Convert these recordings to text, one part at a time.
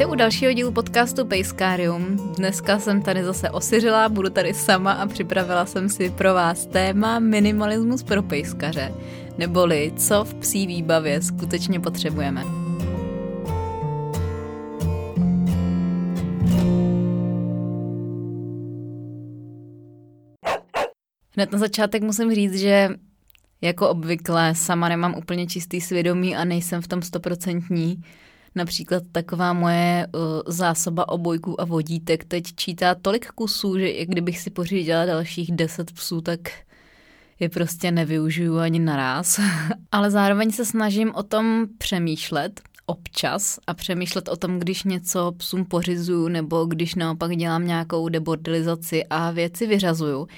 Vítejte u dalšího dílu podcastu Pejskárium. Dneska jsem tady zase osiřila, budu tady sama a připravila jsem si pro vás téma minimalismus pro pejskaře, neboli co v psí výbavě skutečně potřebujeme. Hned na začátek musím říct, že jako obvykle sama nemám úplně čistý svědomí a nejsem v tom stoprocentní. Například taková moje uh, zásoba obojků a vodítek teď čítá tolik kusů, že i kdybych si pořídila dalších deset psů, tak je prostě nevyužiju ani naraz. Ale zároveň se snažím o tom přemýšlet občas a přemýšlet o tom, když něco psům pořizuju nebo když naopak dělám nějakou debordelizaci a věci vyřazuju.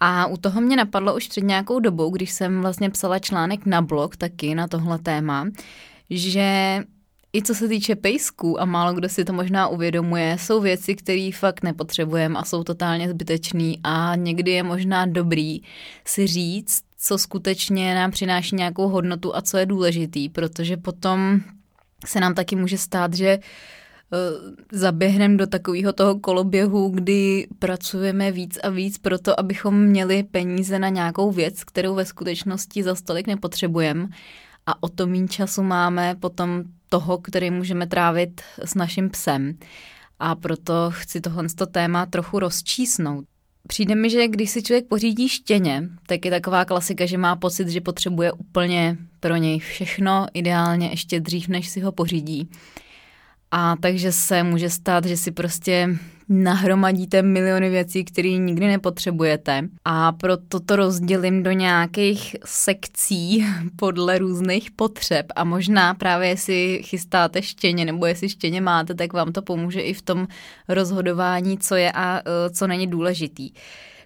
A u toho mě napadlo už před nějakou dobou, když jsem vlastně psala článek na blog taky na tohle téma, že i co se týče pejsků, a málo kdo si to možná uvědomuje, jsou věci, které fakt nepotřebujeme a jsou totálně zbytečný a někdy je možná dobrý si říct, co skutečně nám přináší nějakou hodnotu a co je důležitý, protože potom se nám taky může stát, že Eh, zaběhneme do takového toho koloběhu, kdy pracujeme víc a víc pro to, abychom měli peníze na nějakou věc, kterou ve skutečnosti za stolik nepotřebujeme a o to méně času máme potom toho, který můžeme trávit s naším psem. A proto chci tohle téma trochu rozčísnout. Přijde mi, že když si člověk pořídí štěně, tak je taková klasika, že má pocit, že potřebuje úplně pro něj všechno, ideálně ještě dřív, než si ho pořídí. A takže se může stát, že si prostě nahromadíte miliony věcí, které nikdy nepotřebujete. A proto to rozdělím do nějakých sekcí podle různých potřeb. A možná právě jestli chystáte štěně nebo jestli štěně máte, tak vám to pomůže i v tom rozhodování, co je a e, co není důležitý.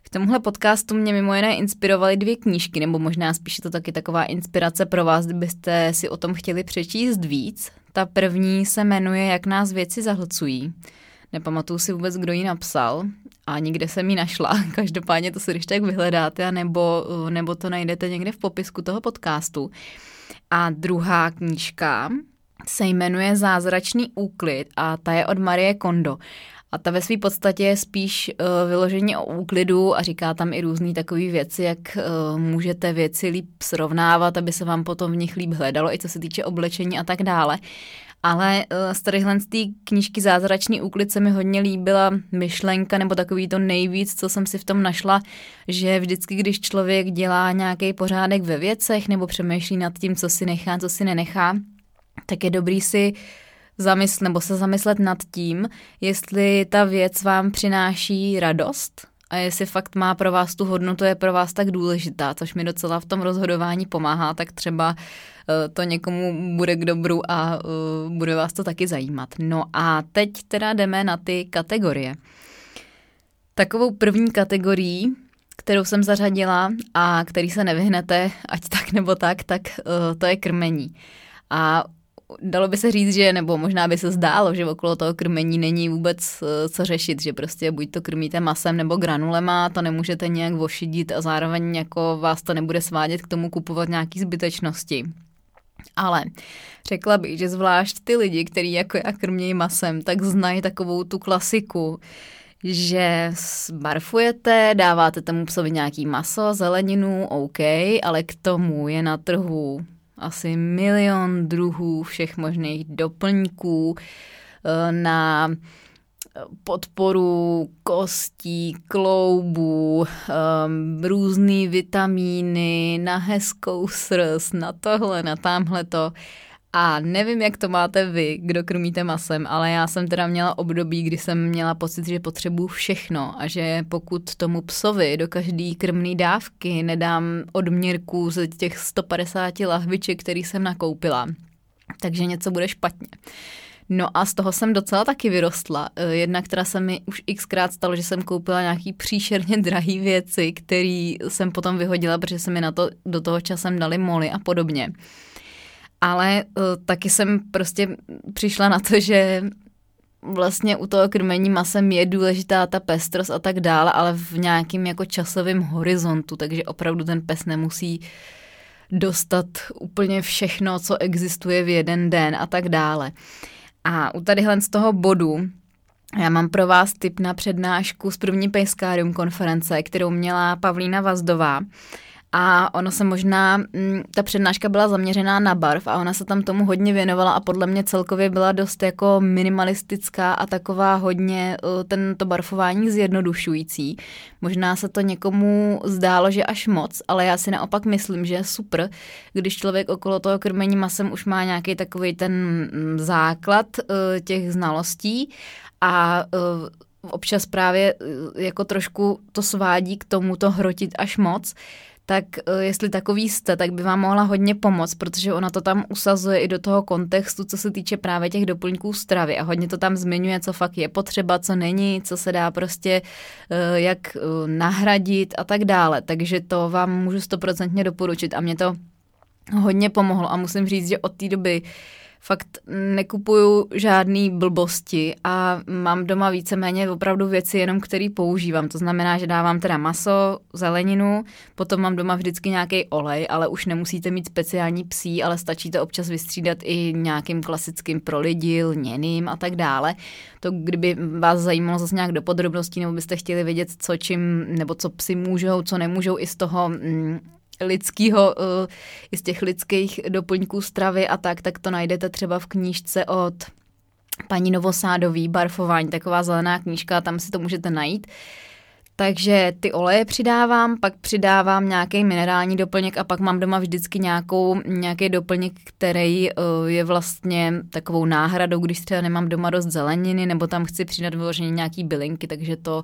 K tomuhle podcastu mě mimo jiné inspirovaly dvě knížky, nebo možná spíš to taky taková inspirace pro vás, kdybyste si o tom chtěli přečíst víc. Ta první se jmenuje Jak nás věci zahlcují. Nepamatuju si vůbec, kdo ji napsal a nikde jsem ji našla. Každopádně to si když tak vyhledáte, nebo, nebo to najdete někde v popisku toho podcastu. A druhá knížka se jmenuje Zázračný úklid a ta je od Marie Kondo. A ta ve své podstatě je spíš uh, vyložení o úklidu a říká tam i různé takové věci, jak uh, můžete věci líp srovnávat, aby se vám potom v nich líp hledalo, i co se týče oblečení a tak dále. Ale uh, z tadyhle z té knížky Zázračný úklid se mi hodně líbila myšlenka, nebo takový to nejvíc, co jsem si v tom našla, že vždycky, když člověk dělá nějaký pořádek ve věcech nebo přemýšlí nad tím, co si nechá, co si nenechá, tak je dobrý si zamysl, nebo se zamyslet nad tím, jestli ta věc vám přináší radost a jestli fakt má pro vás tu hodnotu, je pro vás tak důležitá, což mi docela v tom rozhodování pomáhá, tak třeba eh, to někomu bude k dobru a uh, bude vás to taky zajímat. No a teď teda jdeme na ty kategorie. Takovou první kategorií, kterou jsem zařadila a který se nevyhnete, ať tak nebo tak, tak uh, to je krmení. A dalo by se říct, že, nebo možná by se zdálo, že okolo toho krmení není vůbec eh, co řešit, že prostě buď to krmíte masem nebo granulema, to nemůžete nějak vošidit a zároveň jako vás to nebude svádět k tomu kupovat nějaký zbytečnosti. Ale řekla bych, že zvlášť ty lidi, kteří jako já krmějí masem, tak znají takovou tu klasiku, že barfujete, dáváte tomu psovi nějaký maso, zeleninu, OK, ale k tomu je na trhu asi milion druhů všech možných doplňků eh, na podporu kostí, kloubů, um, různé vitamíny, na hezkou srst, na tohle, na tamhle to. A nevím, jak to máte vy, kdo krmíte masem, ale já jsem teda měla období, kdy jsem měla pocit, že potřebuju všechno a že pokud tomu psovi do každé krmné dávky nedám odměrku z těch 150 lahviček, který jsem nakoupila, takže něco bude špatně. No a z toho jsem docela taky vyrostla. Eh, jedna, která se mi už xkrát stalo, že jsem koupila nějaký příšerně drahý věci, který jsem potom vyhodila, protože se mi na to do toho časem dali moly a podobně ale uh, taky jsem prostě přišla na to, že vlastně u toho krmení masem je důležitá ta pestrost a tak dále, ale v nějakým jako časovém horizontu, takže opravdu ten pes nemusí dostat úplně všechno, co existuje v jeden den a tak dále. A u tadyhle z toho bodu já mám pro vás tip na přednášku z první Pejskárium konference, kterou měla Pavlína Vazdová. A ono se možná, mm, ta přednáška byla zaměřená na barv a ona se tam tomu hodně věnovala a podle mě celkově byla dost jako minimalistická a taková hodně uh, tento barfování zjednodušující. Možná se to někomu zdálo, že až moc, ale já si naopak myslím, že je super, když člověk okolo toho krmení masem už má nějaký takový ten mm, základ uh, těch znalostí a uh, občas právě jako trošku to svádí k tomu to hrotit až moc, tak eh, jestli takový jste, tak by vám mohla hodně pomoct, protože ona to tam usazuje i do toho kontextu, co se týče právě těch doplňků stravy a hodně to tam zmiňuje, co fakt je potřeba, co není, co se dá prostě eh, jak eh, nahradit a tak dále. Takže to vám můžu stoprocentně doporučit a mě to hodně pomohlo a musím říct, že od té doby fakt nekupuju žádný blbosti a mám doma víceméně opravdu věci jenom, který používám. To znamená, že dávám teda maso, zeleninu, potom mám doma vždycky nějaký olej, ale už nemusíte mít speciální psí, ale stačí to občas vystřídat i nějakým klasickým pro lidi, lněným a tak dále. To kdyby vás zajímalo zase nějak do podrobností, nebo byste chtěli vědět, co čím, nebo co psi můžou, co nemůžou i z toho mm, lidského, eh, i z těch lidských doplňků stravy a tak, tak to najdete třeba v knížce od paní Novosádový, Barfování, taková zelená knížka, tam si to můžete najít. Takže ty oleje přidávám, pak přidávám nějaký minerální doplněk a pak mám doma vždycky nějakou, nějaký doplněk, který uh, je vlastně takovou náhradou, když třeba nemám doma dost zeleniny, nebo tam chci přidat vyloženě nějaký bylinky, takže to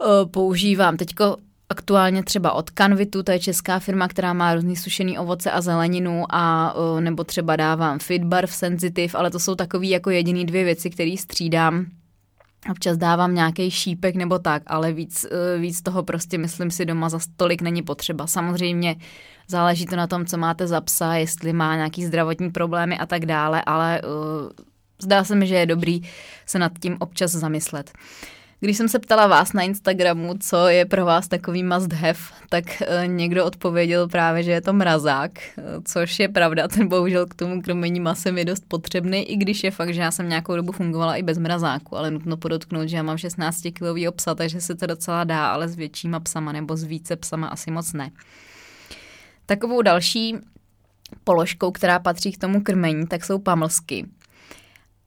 uh, používám. Teďko aktuálně třeba od Canvitu, to je česká firma, která má různý sušený ovoce a zeleninu a nebo třeba dávám Fitbar v Sensitive, ale to jsou takové jako jediný dvě věci, které střídám. Občas dávám nějaký šípek nebo tak, ale víc, e, víc toho prostě myslím si doma za stolik není potřeba. Samozřejmě záleží to na tom, co máte za psa, jestli má nějaký zdravotní problémy a tak dále, ale uh, zdá se mi, že je dobrý se nad tím občas zamyslet. Uh, když jsem se ptala vás na Instagramu, co je pro vás takový must have, tak eh, někdo odpověděl právě, že je to mrazák, eh, což je pravda, ten bohužel k tomu krmení masem je dost potřebný, i když je fakt, že já jsem nějakou dobu fungovala i bez mrazáku, ale nutno podotknout, že já mám 16 kilový psa, takže se to docela dá, ale s většíma psama nebo s více psama asi moc ne. Takovou další položkou, která patří k tomu krmení, tak jsou pamlsky.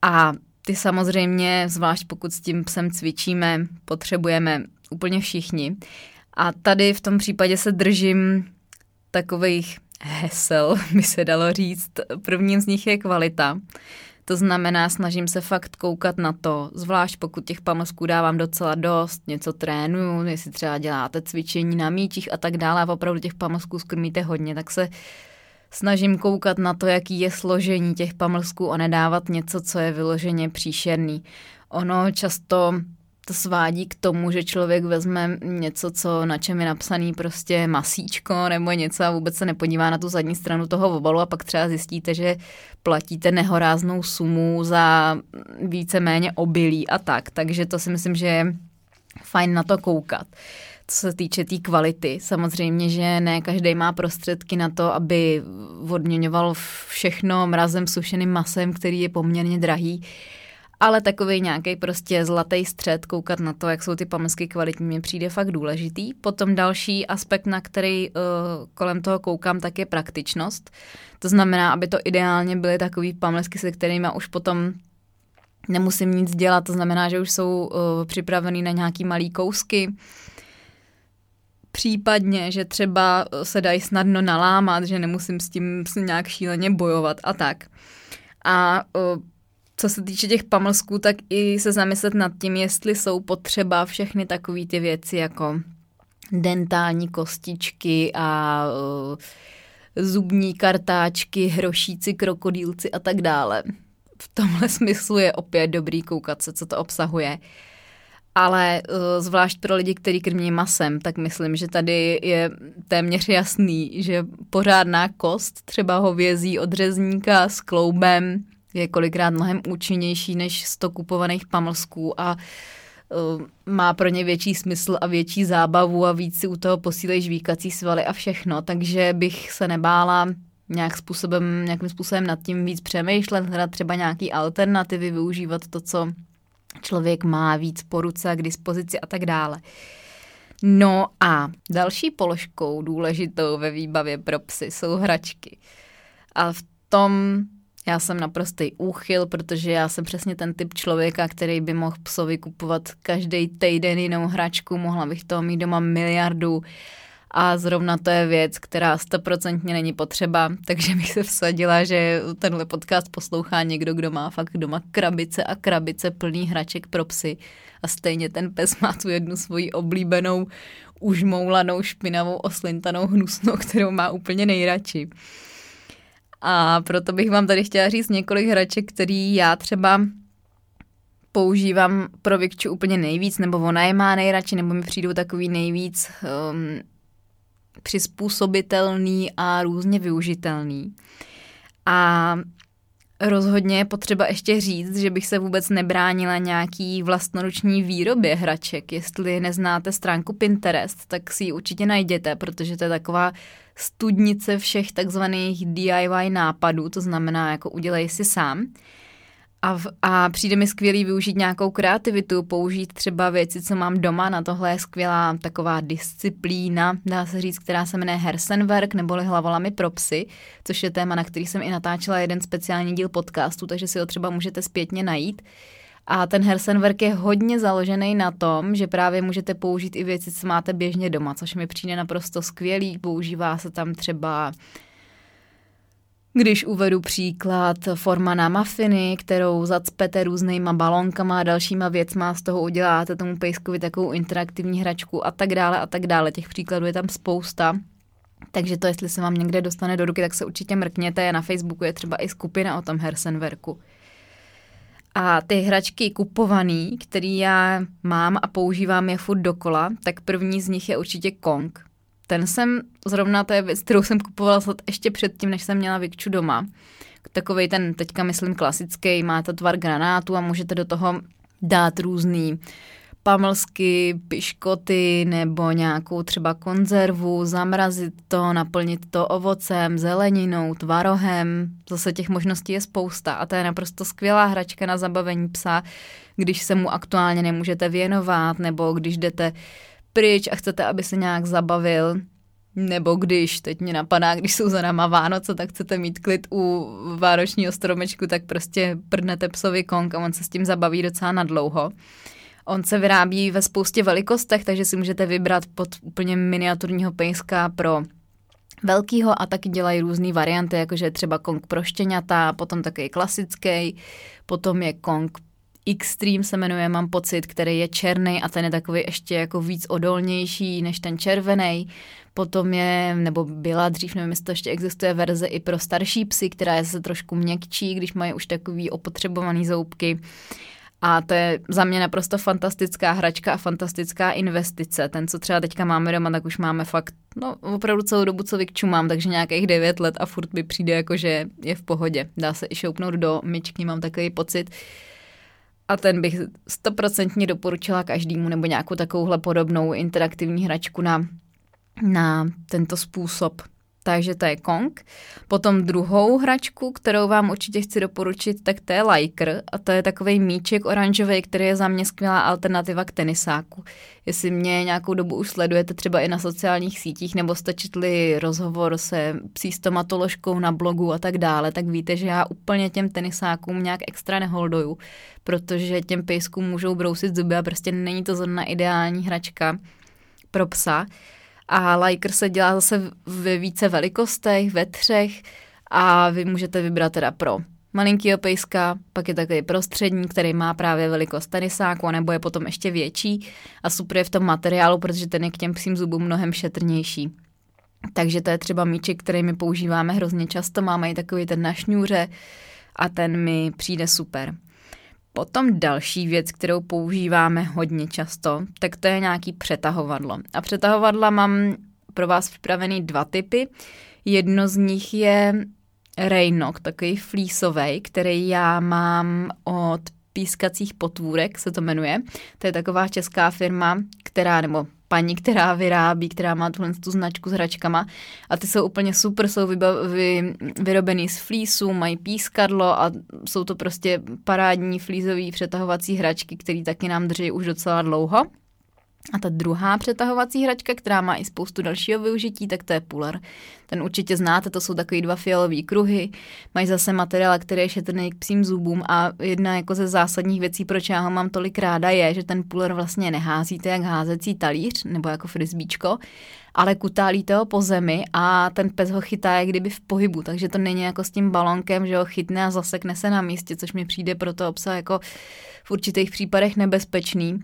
A ty samozřejmě, zvlášť pokud s tím psem cvičíme, potřebujeme úplně všichni. A tady v tom případě se držím takových hesel, by se dalo říct. Prvním z nich je kvalita. To znamená, snažím se fakt koukat na to, zvlášť pokud těch pamlsků dávám docela dost, něco trénuju, jestli třeba děláte cvičení na míčích a tak dále a opravdu těch pamlsků skrmíte hodně, tak se snažím koukat na to, jaký je složení těch pamlsků a nedávat něco, co je vyloženě příšerný. Ono často to svádí k tomu, že člověk vezme něco, co na čem je napsaný prostě masíčko nebo něco a vůbec se nepodívá na tu zadní stranu toho obalu a pak třeba zjistíte, že platíte nehoráznou sumu za víceméně obilí a tak. Takže to si myslím, že je fajn na to koukat co se týče té tý kvality. Samozřejmě, že ne každý má prostředky na to, aby odměňoval všechno mrazem, sušeným masem, který je poměrně drahý. Ale takový nějaký prostě zlatý střed, koukat na to, jak jsou ty pamlsky kvalitní, mi přijde fakt důležitý. Potom další aspekt, na který uh, kolem toho koukám, tak je praktičnost. To znamená, aby to ideálně byly takový pamlsky, se kterými už potom nemusím nic dělat. To znamená, že už jsou uh, připravený na nějaký malý kousky, Případně, že třeba se dají snadno nalámat, že nemusím s tím nějak šíleně bojovat a tak. A co se týče těch pamlsků, tak i se zamyslet nad tím, jestli jsou potřeba všechny takové ty věci jako dentální kostičky a zubní kartáčky, hrošíci, krokodýlci a tak dále. V tomhle smyslu je opět dobrý koukat se, co to obsahuje ale uh, zvlášť pro lidi, kteří krmí masem, tak myslím, že tady je téměř jasný, že pořádná kost, třeba hovězí od řezníka s kloubem, je kolikrát mnohem účinnější než 100 kupovaných pamlsků a uh, má pro ně větší smysl a větší zábavu a víc si u toho posílej žvíkací svaly a všechno, takže bych se nebála nějak způsobem, nějakým způsobem nad tím víc přemýšlet, hledat třeba nějaký alternativy, využívat to, co člověk má víc po ruce k dispozici a tak dále. No a další položkou důležitou ve výbavě pro psy jsou hračky. A v tom já jsem naprostý úchyl, protože já jsem přesně ten typ člověka, který by mohl psovi kupovat každý týden jinou hračku, mohla bych toho mít doma miliardu a zrovna to je věc, která stoprocentně není potřeba, takže bych se vsadila, že tenhle podcast poslouchá někdo, kdo má fakt doma krabice a krabice plný hraček pro psy a stejně ten pes má tu jednu svoji oblíbenou užmoulanou, špinavou, oslintanou hnusnou, kterou má úplně nejradši. A proto bych vám tady chtěla říct několik hraček, který já třeba používám pro Vikču úplně nejvíc, nebo ona je má nejradši, nebo mi přijdou takový nejvíc um, přizpůsobitelný a různě využitelný. A rozhodně je potřeba ještě říct, že bych se vůbec nebránila nějaký vlastnoruční výrobě hraček. Jestli neznáte stránku Pinterest, tak si ji určitě najděte, protože to je taková studnice všech takzvaných DIY nápadů, to znamená jako udělej si sám. A, v, a přijde mi skvělý využít nějakou kreativitu, použít třeba věci, co mám doma, na tohle je skvělá taková disciplína, dá se říct, která se jmenuje Hersenwerk, neboli hlavolami pro psy, což je téma, na který jsem i natáčela jeden speciální díl podcastu, takže si ho třeba můžete zpětně najít. A ten Hersenwerk je hodně založený na tom, že právě můžete použít i věci, co máte běžně doma, což mi přijde naprosto skvělý. Používá se tam třeba když uvedu příklad, forma na mafiny, kterou zacpete různýma balonkama a dalšíma věcma, z toho uděláte tomu pejskovi takovou interaktivní hračku a tak dále a tak dále. Těch příkladů je tam spousta. Takže to, jestli se vám někde dostane do ruky, tak se určitě mrkněte. Na Facebooku je třeba i skupina o tom Hersenwerku. A ty hračky kupovaný, který já mám a používám je furt dokola, tak první z nich je určitě Kong. Ten jsem, zrovna to je věc, kterou jsem kupovala ještě předtím, než jsem měla Vikču doma. Takový ten, teďka myslím klasický, má to tvar granátu a můžete do toho dát různý pamlsky, piškoty nebo nějakou třeba konzervu, zamrazit to, naplnit to ovocem, zeleninou, tvarohem. Zase těch možností je spousta a to je naprosto skvělá hračka na zabavení psa, když se mu aktuálně nemůžete věnovat nebo když jdete pryč a chcete, aby se nějak zabavil, nebo když, teď mě napadá, když jsou za náma Vánoce, tak chcete mít klid u vánočního stromečku, tak prostě prdnete psovi kong a on se s tím zabaví docela nadlouho. On se vyrábí ve spoustě velikostech, takže si můžete vybrat pod úplně miniaturního pejska pro velkýho a taky dělají různé varianty, jakože třeba kong pro štěňata, potom takový klasický, potom je kong Extreme se jmenuje, mám pocit, který je černý a ten je takový ještě jako víc odolnější než ten červený. Potom je, nebo byla dřív, nevím, jestli to ještě existuje verze i pro starší psy, která je se trošku měkčí, když mají už takový opotřebovaný zoubky. A to je za mě naprosto fantastická hračka a fantastická investice. Ten, co třeba teďka máme doma, tak už máme fakt, no opravdu celou dobu, co vykču mám, takže nějakých 9 let a furt mi přijde jako, že je v pohodě. Dá se i šoupnout do myčky, mám takový pocit a ten bych stoprocentně doporučila každému nebo nějakou takovouhle podobnou interaktivní hračku na, na tento způsob. Takže to je Kong. Potom druhou hračku, kterou vám určitě chci doporučit, tak to je Liker a to je takový míček oranžový, který je za mě skvělá alternativa k tenisáku. Jestli mě nějakou dobu už sledujete třeba i na sociálních sítích nebo jste četli rozhovor se psí stomatoložkou na blogu a tak dále, tak víte, že já úplně těm tenisákům nějak extra neholduju, protože těm pejskům můžou brousit zuby a prostě není to zrovna ideální hračka pro psa a Liker se dělá zase ve více velikostech, ve třech a vy můžete vybrat teda pro malinký pejska, pak je takový prostřední, který má právě velikost tenisáku, nebo je potom ještě větší a super je v tom materiálu, protože ten je k těm psím zubům mnohem šetrnější. Takže to je třeba míček, který my používáme hrozně často, máme i takový ten na šňůře a ten mi přijde super. Potom další věc, kterou používáme hodně často, tak to je nějaký přetahovadlo. A přetahovadla mám pro vás připravený dva typy. Jedno z nich je Reynok, takový flísový, který já mám od pískacích potvůrek, se to jmenuje. To je taková česká firma, která, nebo paní, která vyrábí, která má tuhle tu značku s hračkama a ty jsou úplně super, jsou vyba- vy, vyrobený z flísu, mají pískadlo a jsou to prostě parádní flízové přetahovací hračky, které taky nám drží už docela dlouho. A ta druhá přetahovací hračka, která má i spoustu dalšího využití, tak to je puller. Ten určitě znáte, to jsou takový dva fialové kruhy, mají zase materiál, který je šetrný k psím zubům a jedna jako ze zásadních věcí, proč já ho mám tolik ráda, je, že ten puller vlastně neházíte jak házecí talíř nebo jako frisbíčko, ale kutálíte ho po zemi a ten pes ho chytá jak kdyby v pohybu, takže to není jako s tím balonkem, že ho chytne a zasekne se na místě, což mi přijde pro to obsah jako v určitých případech nebezpečný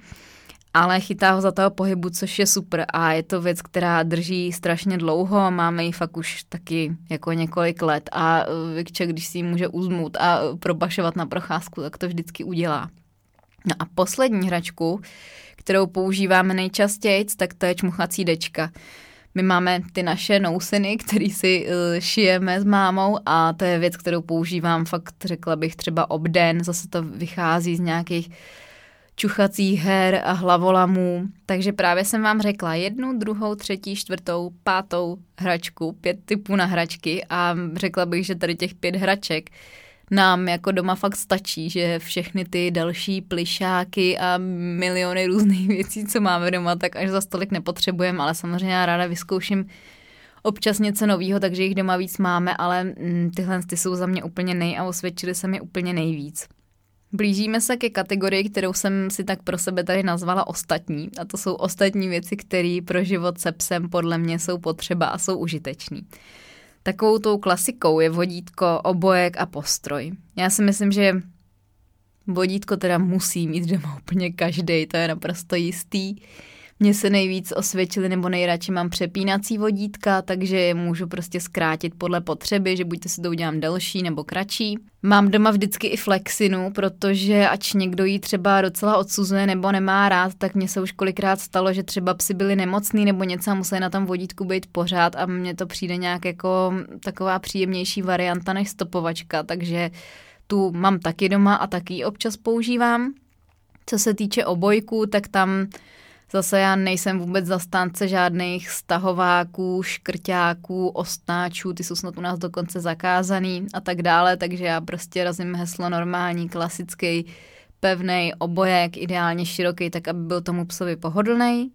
ale chytá ho za toho pohybu, což je super a je to věc, která drží strašně dlouho, máme ji fakt už taky jako několik let a eh, Vikče, když si ji může uzmout a eh, probašovat na procházku, tak to vždycky udělá. No a poslední hračku, kterou používáme nejčastěji, tak to je čmuchací dečka. My máme ty naše nousiny, které si uh, šijeme s mámou a to je věc, kterou používám fakt, řekla bych, třeba obden. Zase to vychází z nějakých čuchacích her a hlavolamů. Takže právě jsem vám řekla jednu, druhou, třetí, čtvrtou, pátou hračku, pět typů na hračky a řekla bych, že tady těch pět hraček nám jako doma fakt stačí, že všechny ty další plišáky a miliony různých věcí, co máme doma, tak až za stolik nepotřebujeme, ale samozřejmě já ráda vyzkouším občas něco nového, takže jich doma víc máme, ale mm, tyhle ty jsou za mě úplně nej a osvědčily se mi úplně nejvíc. Blížíme se ke kategorii, kterou jsem si tak pro sebe tady nazvala ostatní. A to jsou ostatní věci, které pro život se psem podle mě jsou potřeba a jsou užiteční. Takovou tou klasikou je vodítko, obojek a postroj. Já si myslím, že vodítko teda musí mít doma úplně každý, to je naprosto jistý. Mně se nejvíc osvědčili nebo nejradši mám přepínací vodítka, takže je můžu prostě zkrátit podle potřeby, že buď si to udělám delší nebo kratší. Mám doma vždycky i flexinu, protože ač někdo ji třeba docela odsuzuje nebo nemá rád, tak mně se už kolikrát stalo, že třeba psi byli nemocný nebo něco a museli na tom vodítku být pořád a mně to přijde nějak jako taková příjemnější varianta než stopovačka, takže tu mám taky doma a taky občas používám. Co se týče obojků, tak tam Zase já nejsem vůbec zastánce žádných stahováků, škrťáků, ostnáčů, ty jsou snad u nás dokonce zakázaný a tak dále, takže já prostě razím heslo normální, klasický, pevný obojek, ideálně široký, tak aby byl tomu psovi pohodlný.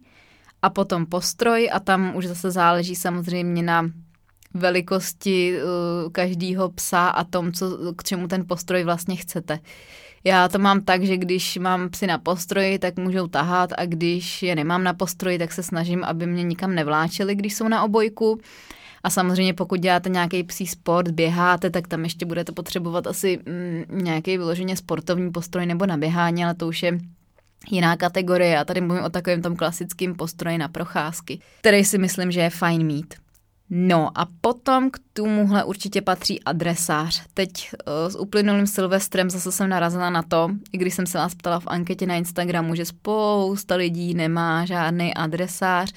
A potom postroj a tam už zase záleží samozřejmě na velikosti uh, každého psa a tom, co, k čemu ten postroj vlastně chcete. Já to mám tak, že když mám psy na postroji, tak můžou tahat a když je nemám na postroji, tak se snažím, aby mě nikam nevláčeli, když jsou na obojku. A samozřejmě pokud děláte nějaký psí sport, běháte, tak tam ještě budete potřebovat asi mm, nějaký vyloženě sportovní postroj nebo na běhání, ale to už je jiná kategorie. Já tady mluvím o takovém tom klasickém postroji na procházky, který si myslím, že je fajn mít. No a potom k tomuhle určitě patří adresář. Teď uh, s uplynulým Silvestrem zase jsem narazila na to, i když jsem se vás ptala v anketě na Instagramu, že spousta lidí nemá žádný adresář,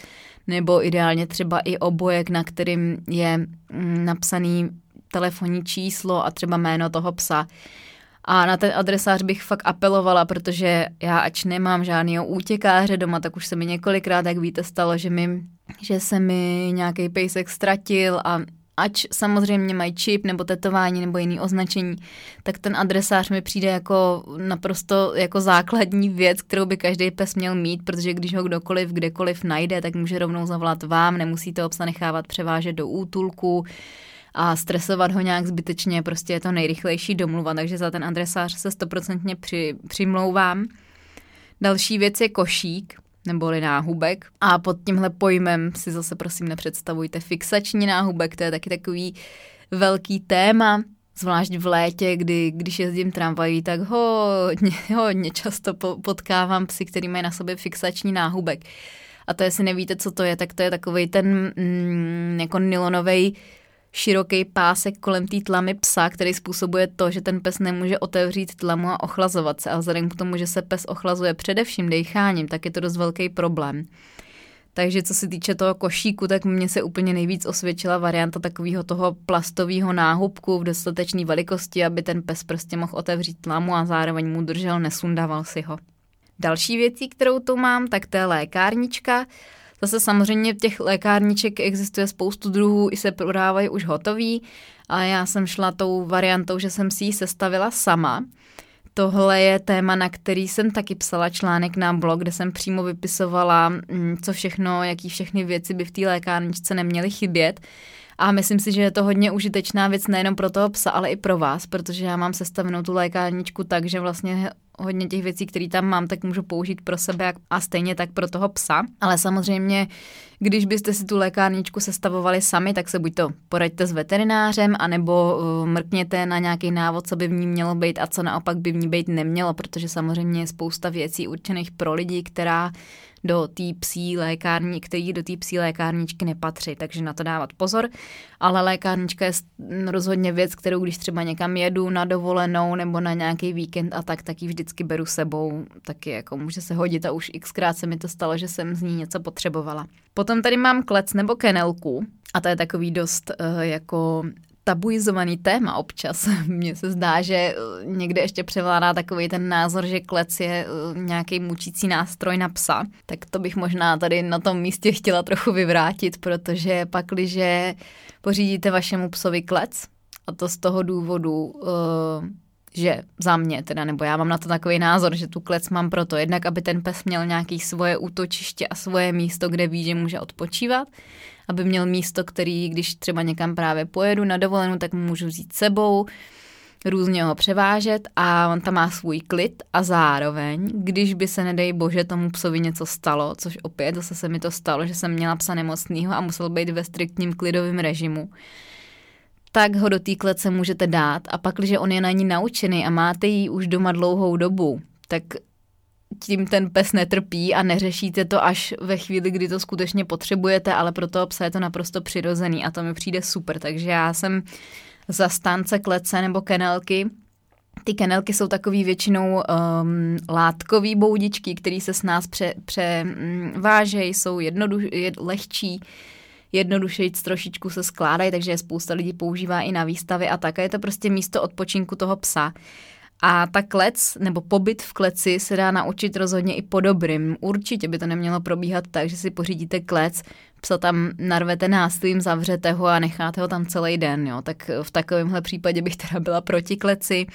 nebo ideálně třeba i obojek, na kterým je mm, napsaný telefonní číslo a třeba jméno toho psa. A na ten adresář bych fakt apelovala, protože já ač nemám žádného útěkáře doma, tak už se mi několikrát, jak víte, stalo, že mi že se mi nějaký pejsek ztratil a ač samozřejmě mají čip nebo tetování nebo jiný označení, tak ten adresář mi přijde jako naprosto jako základní věc, kterou by každý pes měl mít, protože když ho kdokoliv kdekoliv najde, tak může rovnou zavolat vám, nemusíte obsa nechávat převážet do útulku a stresovat ho nějak zbytečně, prostě je to nejrychlejší domluva, takže za ten adresář se stoprocentně při, přimlouvám. Další věc je košík neboli náhubek. A pod tímhle pojmem si zase prosím nepředstavujte fixační náhubek, to je taky takový velký téma, zvlášť v létě, kdy, když jezdím tramvají, tak hodně, hodně často potkávám psy, který mají na sobě fixační náhubek. A to, jestli nevíte, co to je, tak to je takový ten mm, jako nylonový široký pásek kolem té tlamy psa, který způsobuje to, že ten pes nemůže otevřít tlamu a ochlazovat se. A vzhledem k tomu, že se pes ochlazuje především decháním, tak je to dost velký problém. Takže co se týče toho košíku, tak mně se úplně nejvíc osvědčila varianta takového toho plastového náhubku v dostatečné velikosti, aby ten pes prostě mohl otevřít lamu a zároveň mu držel, nesundával si ho. Další věcí, kterou tu mám, tak to je lékárnička. Zase samozřejmě těch lékárniček existuje spoustu druhů, i se prodávají už hotový, ale já jsem šla tou variantou, že jsem si ji sestavila sama. Tohle je téma, na který jsem taky psala článek na blog, kde jsem přímo vypisovala, mm, co všechno, jaký všechny věci by v té lékárničce neměly chybět. A myslím si, že je to hodně užitečná věc nejenom pro toho psa, ale i pro vás, protože já mám sestavenou tu lékárničku tak, že vlastně hodně těch věcí, které tam mám, tak můžu použít pro sebe a stejně tak pro toho psa. Ale samozřejmě, když byste si tu lékárničku sestavovali sami, tak se buď to poraďte s veterinářem, anebo uh, mrkněte na nějaký návod, co by v ní mělo být a co naopak by v ní být nemělo, protože samozřejmě je spousta věcí určených pro lidi, která do té psí lékární, který do té psí lékárničky nepatří, takže na to dávat pozor. Ale lékárnička je rozhodně věc, kterou když třeba někam jedu na dovolenou nebo na nějaký víkend a tak, tak ji vždycky beru sebou, taky jako může se hodit a už xkrát se mi to stalo, že jsem z ní něco potřebovala. Potom tady mám klec nebo kenelku a to je takový dost uh, jako tabuizovaný téma občas. Mně se zdá, že eh, někde ještě převládá takový ten názor, že klec je eh, nějaký mučící nástroj na psa. Tak to bych možná tady na tom místě chtěla trochu vyvrátit, protože pak, když pořídíte vašemu psovi klec, a to z toho důvodu, eh, že za mě teda, nebo já mám na to takový názor, že tu klec mám proto jednak, aby ten pes měl nějaký svoje útočiště a svoje místo, kde ví, že může odpočívat, aby měl místo, který, když třeba někam právě pojedu na dovolenou, tak můžu vzít sebou, různě ho převážet a on tam má svůj klid a zároveň, když by se, nedej bože, tomu psovi něco stalo, což opět zase se mi to stalo, že jsem měla psa nemocného a musel být ve striktním klidovém režimu, tak ho do té klece můžete dát. A pak, když on je na ní naučený a máte ji už doma dlouhou dobu, tak tím ten pes netrpí a neřešíte to až ve chvíli, kdy to skutečně potřebujete, ale pro toho psa je to naprosto přirozený a to mi přijde super. Takže já jsem zastánce klece nebo kenelky. Ty kenelky jsou takový většinou um, látkový boudičky, které se s nás převážejí, pře, jsou jednoduš, je, lehčí, jednodušejíc trošičku se skládají, takže je spousta lidí používá i na výstavy a tak. A je to prostě místo odpočinku toho psa. A ta klec nebo pobyt v kleci se dá naučit rozhodně i po dobrým. Určitě by to nemělo probíhat tak, že si pořídíte klec, psa tam narvete nástrojím, zavřete ho a necháte ho tam celý den. Jo. Tak v takovémhle případě bych teda byla proti kleci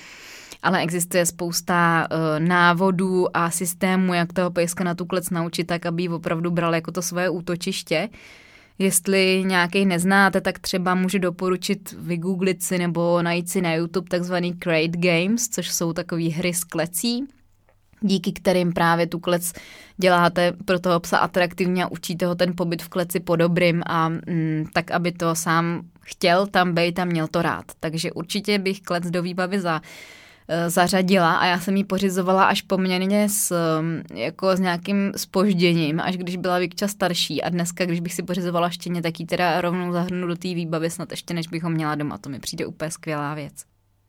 ale existuje spousta uh, návodů a systémů, jak toho pejska na tu klec naučit tak, aby ji opravdu bral jako to svoje útočiště. Jestli nějaký neznáte, tak třeba můžu doporučit vygooglit si nebo najít si na YouTube takzvaný Crate Games, což jsou takové hry s klecí, díky kterým právě tu klec děláte pro toho psa atraktivně a učíte ho ten pobyt v kleci po dobrým a mm, tak, aby to sám chtěl tam být a měl to rád. Takže určitě bych klec do výbavy za zařadila a já jsem ji pořizovala až poměrně s, mm, jako s nějakým spožděním, až když byla Vikča starší a dneska, když bych si pořizovala štěně, tak ji teda rovnou zahrnu do té výbavy, snad ještě než bych ho měla doma, to mi přijde úplně skvělá věc.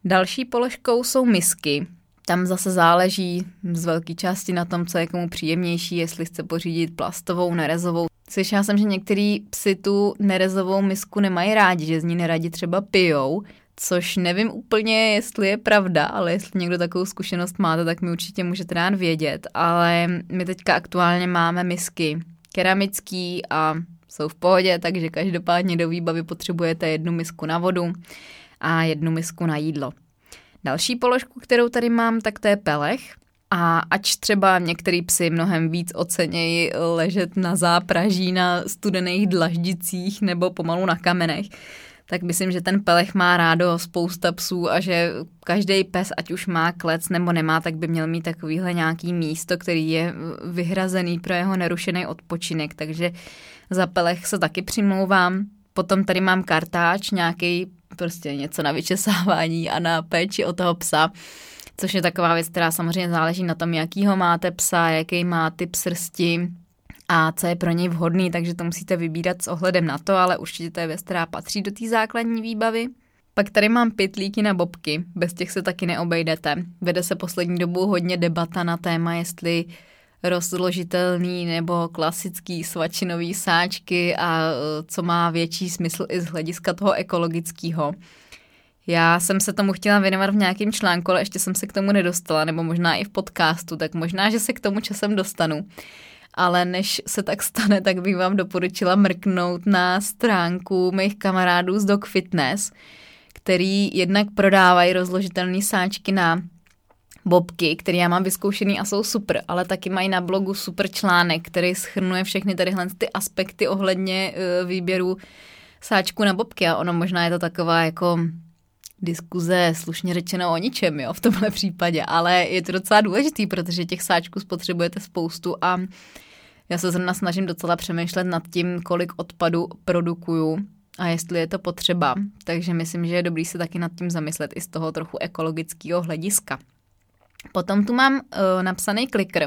Další položkou jsou misky. Tam zase záleží z velké části na tom, co je komu příjemnější, jestli chce pořídit plastovou, nerezovou. Slyšela jsem, že některý psy tu nerezovou misku nemají rádi, že z ní neradi třeba pijou, což nevím úplně, jestli je pravda, ale jestli někdo takovou zkušenost máte, tak mi určitě můžete dát vědět. Ale my teďka aktuálně máme misky keramický a jsou v pohodě, takže každopádně do výbavy potřebujete jednu misku na vodu a jednu misku na jídlo. Další položku, kterou tady mám, tak to je pelech. A ač třeba některý psy mnohem víc ocenějí ležet na zápraží, na studených dlaždicích nebo pomalu na kamenech, tak myslím, že ten pelech má rádo spousta psů a že každý pes, ať už má klec nebo nemá, tak by měl mít takovýhle nějaký místo, který je vyhrazený pro jeho nerušený odpočinek, takže za pelech se taky přimlouvám. Potom tady mám kartáč, nějaký prostě něco na vyčesávání a na péči o toho psa, což je taková věc, která samozřejmě záleží na tom, jakýho máte psa, jaký má typ srsti, a co je pro něj vhodný, takže to musíte vybírat s ohledem na to, ale určitě to je věc, která patří do té základní výbavy. Pak tady mám pytlíky na bobky, bez těch se taky neobejdete. Vede se poslední dobou hodně debata na téma, jestli rozložitelný nebo klasický svačinový sáčky a e, co má větší smysl i z hlediska toho ekologického. Já jsem se tomu chtěla věnovat v nějakém článku, ale ještě jsem se k tomu nedostala, nebo možná i v podcastu, tak možná, že se k tomu časem dostanu. Ale než se tak stane, tak bych vám doporučila mrknout na stránku mých kamarádů z Dog Fitness, který jednak prodávají rozložitelné sáčky na bobky, které já mám vyzkoušený a jsou super, ale taky mají na blogu super článek, který schrnuje všechny tadyhle ty aspekty ohledně uh, výběru sáčku na bobky. A ono možná je to taková jako diskuze slušně řečeno o ničem, jo, v tomhle případě, ale je to docela důležitý, protože těch sáčků spotřebujete spoustu a já se zrovna snažím docela přemýšlet nad tím, kolik odpadu produkuju a jestli je to potřeba, takže myslím, že je dobrý se taky nad tím zamyslet i z toho trochu ekologického hlediska. Potom tu mám uh, napsaný klikr.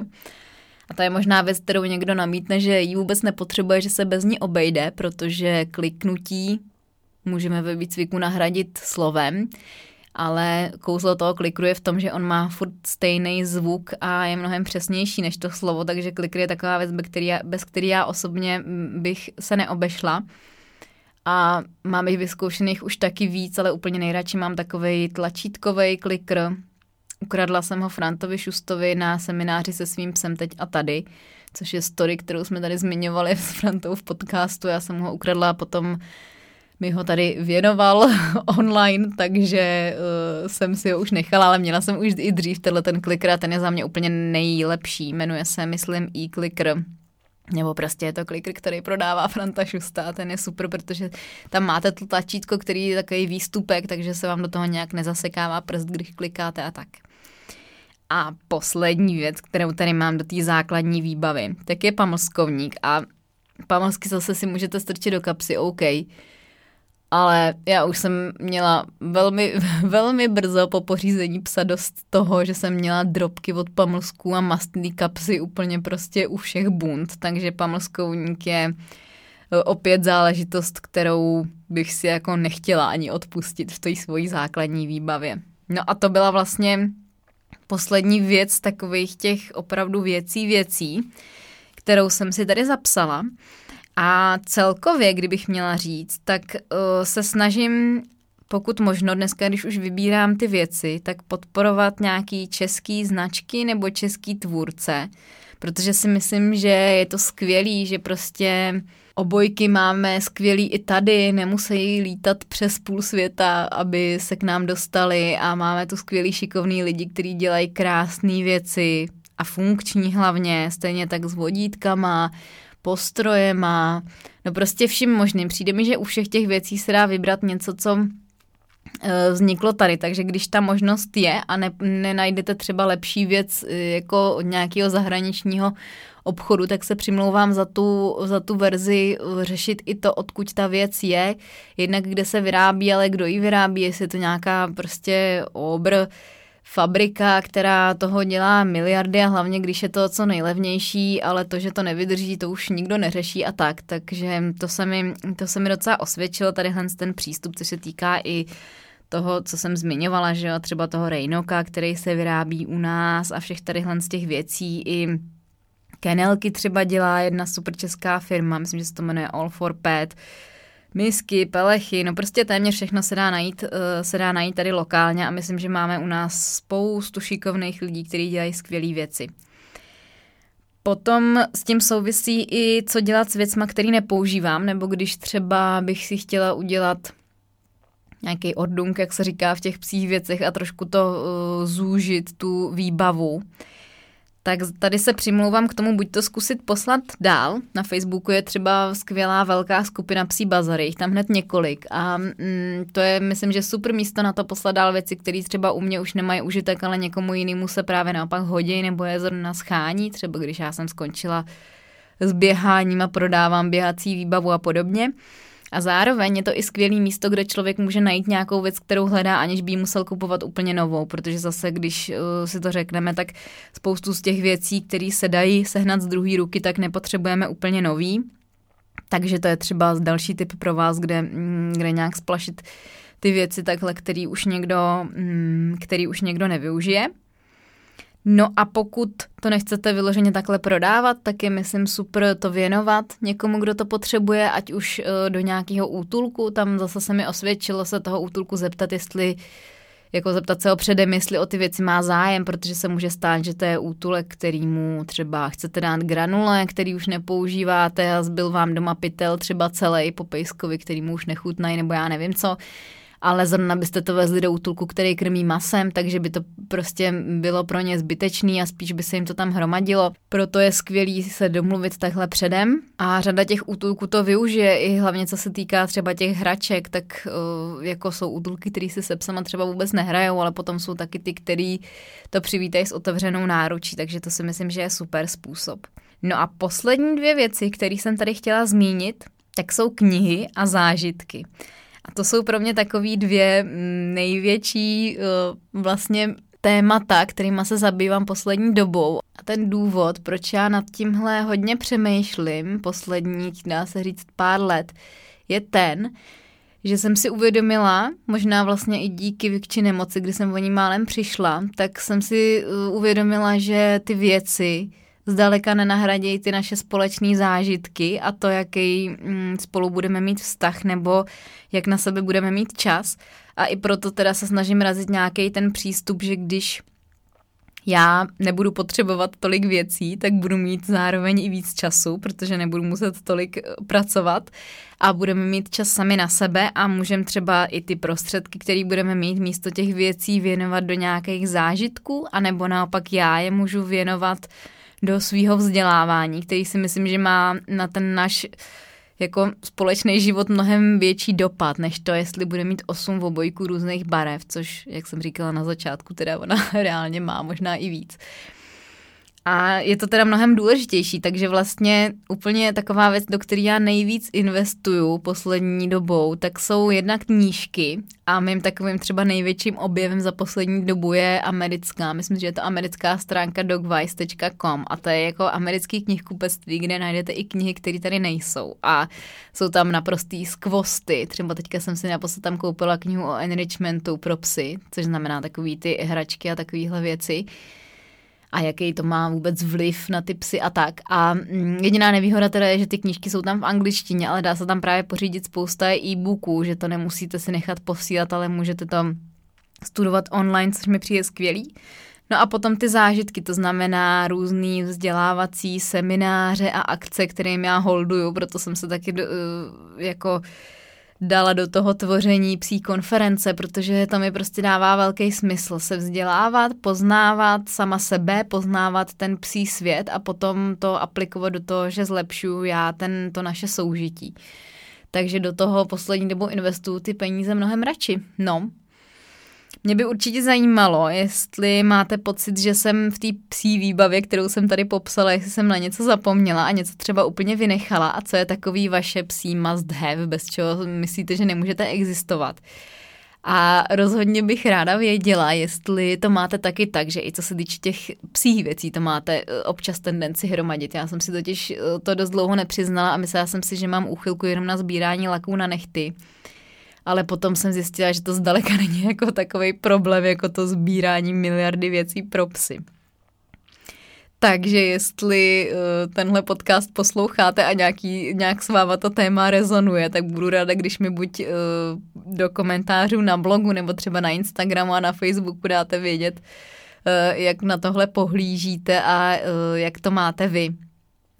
A to je možná věc, kterou někdo namítne, že ji vůbec nepotřebuje, že se bez ní obejde, protože kliknutí můžeme ve výcviku nahradit slovem, ale kouzlo toho klikru je v tom, že on má furt stejný zvuk a je mnohem přesnější než to slovo, takže klikr je taková věc, bez který já, osobně bych se neobešla. A mám jich vyzkoušených už taky víc, ale úplně nejradši mám takový tlačítkový klikr, Ukradla jsem ho Frantovi Šustovi na semináři se svým psem teď a tady, což je story, kterou jsme tady zmiňovali s Frantou v podcastu. Já jsem ho ukradla potom mi ho tady věnoval online, takže uh, jsem si ho už nechala, ale měla jsem už i dřív tenhle ten clicker a ten je za mě úplně nejlepší. Jmenuje se, myslím, e-clicker nebo prostě je to klikr, který prodává Franta Šusta a ten je super, protože tam máte to tlačítko, který je takový výstupek, takže se vám do toho nějak nezasekává prst, když klikáte a tak. A poslední věc, kterou tady mám do té základní výbavy, tak je pamlskovník a pamlsky zase si můžete strčit do kapsy, OK. Ale já už jsem měla velmi, velmi brzo po pořízení psa dost toho, že jsem měla drobky od pamlsků a mastný kapsy úplně prostě u všech bund, takže pamlskovník je e, opět záležitost, kterou bych si jako nechtěla ani odpustit v té svojí základní výbavě. No a to byla vlastně poslední věc takových těch opravdu věcí věcí, kterou jsem si tady zapsala. A celkově, kdybych měla říct, tak uh, se snažím, pokud možno dneska, když už vybírám ty věci, tak podporovat nějaký český značky nebo český tvůrce, protože si myslím, že je to skvělý, že prostě Obojky máme skvělý i tady, nemusí lítat přes půl světa, aby se k nám dostali a máme tu skvělý šikovný lidi, kteří dělají krásné věci a funkční hlavně, stejně tak s vodítkama, postrojema, no prostě vším možným. Přijde mi, že u všech těch věcí se dá vybrat něco, co eh, vzniklo tady, takže když ta možnost je a ne, nenajdete třeba lepší věc eh, jako od nějakého zahraničního obchodu, tak se přimlouvám za tu, za tu verzi eh, řešit i to, odkud ta věc je, jednak kde se vyrábí, ale kdo ji vyrábí, jestli je to nějaká prostě obr fabrika, která toho dělá miliardy a hlavně, když je to co nejlevnější, ale to, že to nevydrží, to už nikdo neřeší a tak, takže to se mi, to se mi docela osvědčilo, tady ten přístup, co se týká i toho, co jsem zmiňovala, že jo, třeba toho Rejnoka, který se vyrábí u nás a všech tady z těch věcí. I Kenelky třeba dělá jedna super česká firma, myslím, že se to jmenuje All for Pet, misky, pelechy, no prostě téměř všechno se dá najít, uh, se dá najít tady lokálně a myslím, že máme u nás spoustu šikovných lidí, kteří dělají skvělé věci. Potom s tím souvisí i co dělat s věcma, který nepoužívám, nebo když třeba bych si chtěla udělat nějaký ordunk, jak se říká v těch psích věcech a trošku to uh, zúžit, tu výbavu, tak tady se přimlouvám k tomu, buď to zkusit poslat dál. Na Facebooku je třeba skvělá velká skupina psí bazary, jich tam hned několik. A mm, to je, myslím, že super místo na to poslat dál věci, které třeba u mě už nemají užitek, ale někomu jinému se právě naopak hodí nebo je zrovna schání, třeba když já jsem skončila s běháním a prodávám běhací výbavu a podobně. A zároveň je to i skvělé místo, kde člověk může najít nějakou věc, kterou hledá, aniž by musel kupovat úplně novou, protože zase, když uh, si to řekneme, tak spoustu z těch věcí, které se dají sehnat z druhé ruky, tak nepotřebujeme úplně nový. Takže to je třeba další tip pro vás, kde, mm, kde nějak splašit ty věci takhle, který už někdo, mm, který už někdo nevyužije. No a pokud to nechcete vyloženě takhle prodávat, tak je myslím super to věnovat někomu, kdo to potřebuje, ať už eh, do nějakého útulku, tam zase se mi osvědčilo se toho útulku zeptat, jestli jako zeptat se ho předem, jestli o ty věci má zájem, protože se může stát, že to je útulek, kterýmu třeba chcete dát granule, který už nepoužíváte a zbyl vám doma pytel třeba celý po pejskovi, který mu už nechutnají, nebo já nevím co ale zrovna byste to vezli do útulku, který krmí masem, takže by to prostě bylo pro ně zbytečný a spíš by se jim to tam hromadilo. Proto je skvělý se domluvit takhle předem a řada těch útulků to využije, i hlavně co se týká třeba těch hraček, tak uh, jako jsou útulky, které si se psama třeba vůbec nehrajou, ale potom jsou taky ty, který to přivítají s otevřenou náručí, takže to si myslím, že je super způsob. No a poslední dvě věci, které jsem tady chtěla zmínit, tak jsou knihy a zážitky. A to jsou pro mě takový dvě mm, největší uh, vlastně témata, kterýma se zabývám poslední dobou. A ten důvod, proč já nad tímhle hodně přemýšlím, posledních, dá se říct, pár let, je ten, že jsem si uvědomila, možná vlastně i díky Vikči nemoci, kdy jsem o ní málem přišla, tak jsem si uh, uvědomila, že ty věci, zdaleka nenahradějí ty naše společné zážitky a to, jaký mm, spolu budeme mít vztah nebo jak na sebe budeme mít čas. A i proto teda se snažím razit nějaký ten přístup, že když já nebudu potřebovat tolik věcí, tak budu mít zároveň i víc času, protože nebudu muset tolik eh, pracovat a budeme mít čas sami na sebe a můžeme třeba i ty prostředky, které budeme mít místo těch věcí věnovat do nějakých zážitků, anebo naopak já je můžu věnovat uh, do svého vzdělávání, který si myslím, že má na ten náš jako společný život mnohem větší dopad, než to, jestli bude mít osm obojků různých barev, což, jak jsem říkala na začátku, teda ona reálně má možná i víc. A je to teda mnohem důležitější, takže vlastně úplně taková věc, do které já nejvíc investuju poslední dobou, tak jsou jednak knížky a mým takovým třeba největším objevem za poslední dobu je americká, myslím, že je to americká stránka dogvice.com a to je jako americký knihkupectví, kde najdete i knihy, které tady nejsou. A jsou tam naprostý skvosty, třeba teďka jsem si naposled tam koupila knihu o enrichmentu pro psy, což znamená takový ty hračky a takovéhle věci a jaký to má vůbec vliv na ty psy a tak. A mm, jediná nevýhoda teda je, že ty knížky jsou tam v angličtině, ale dá se tam právě pořídit spousta e-booků, že to nemusíte si nechat posílat, ale můžete to studovat online, což mi přijde skvělý. No a potom ty zážitky, to znamená různý vzdělávací semináře a akce, kterým já holduju, proto jsem se taky do, eh, jako dala do toho tvoření psí konference, protože to mi prostě dává velký smysl se vzdělávat, poznávat sama sebe, poznávat ten psí svět a potom to aplikovat do toho, že zlepšuju já ten, to naše soužití. Takže do toho poslední dobou investuju ty peníze mnohem radši. No, mě by určitě zajímalo, jestli máte pocit, že jsem v té psí výbavě, kterou jsem tady popsala, jestli jsem na něco zapomněla a něco třeba úplně vynechala a co je takový vaše psí must have, bez čeho myslíte, že nemůžete existovat. A rozhodně bych ráda věděla, jestli to máte taky tak, že i co se týče těch psích věcí, to máte eh, občas tendenci hromadit. Já jsem si totiž eh, to dost dlouho nepřiznala a myslela jsem si, že mám úchylku jenom na sbírání laků na nechty ale potom jsem zjistila, že to zdaleka není jako takový problém, jako to sbírání miliardy věcí pro psy. Takže jestli uh, tenhle podcast posloucháte a nějaký, nějak s váma to téma rezonuje, tak budu ráda, když mi buď uh, do komentářů na blogu nebo třeba na Instagramu a na Facebooku dáte vědět, uh, jak na tohle pohlížíte a jak to máte vy.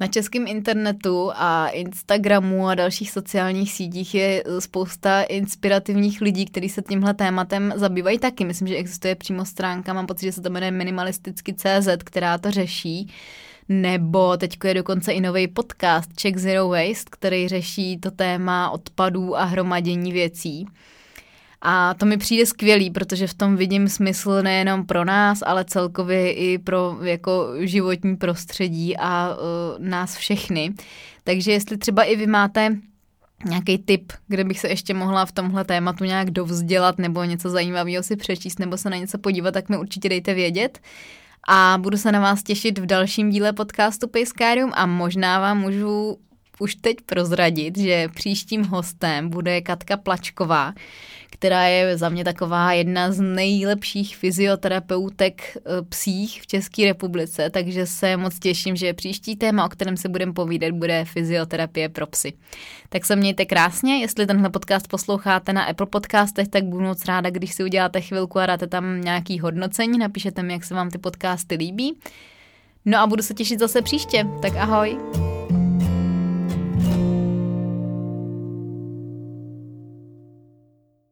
Na českém internetu a Instagramu a dalších sociálních sítích je spousta inspirativních lidí, kteří se tímhle tématem zabývají taky. Myslím, že existuje přímo stránka, mám pocit, že se to jmenuje minimalisticky CZ, která to řeší. Nebo teď je dokonce i nový podcast Check Zero Waste, který řeší to téma odpadů a hromadění věcí. A to mi přijde skvělý, protože v tom vidím smysl nejenom pro nás, ale celkově i pro jako životní prostředí a uh, nás všechny. Takže jestli třeba i vy máte nějaký tip, kde bych se ještě mohla v tomhle tématu nějak dovzdělat nebo něco zajímavého si přečíst nebo se na něco podívat, tak mi určitě dejte vědět. A budu se na vás těšit v dalším díle podcastu Pejskárium a možná vám můžu už teď prozradit, že příštím hostem bude Katka Plačková, která je za mě taková jedna z nejlepších fyzioterapeutek eh, psích v České republice, takže se moc těším, že příští téma, o kterém se budeme povídat, bude fyzioterapie pro psy. Tak se mějte krásně, jestli tenhle podcast posloucháte na Apple podcastech, tak budu moc ráda, když si uděláte chvilku a dáte tam nějaký hodnocení, napíšete mi, jak se vám ty podcasty líbí. No a budu se těšit zase příště, tak ahoj. thank you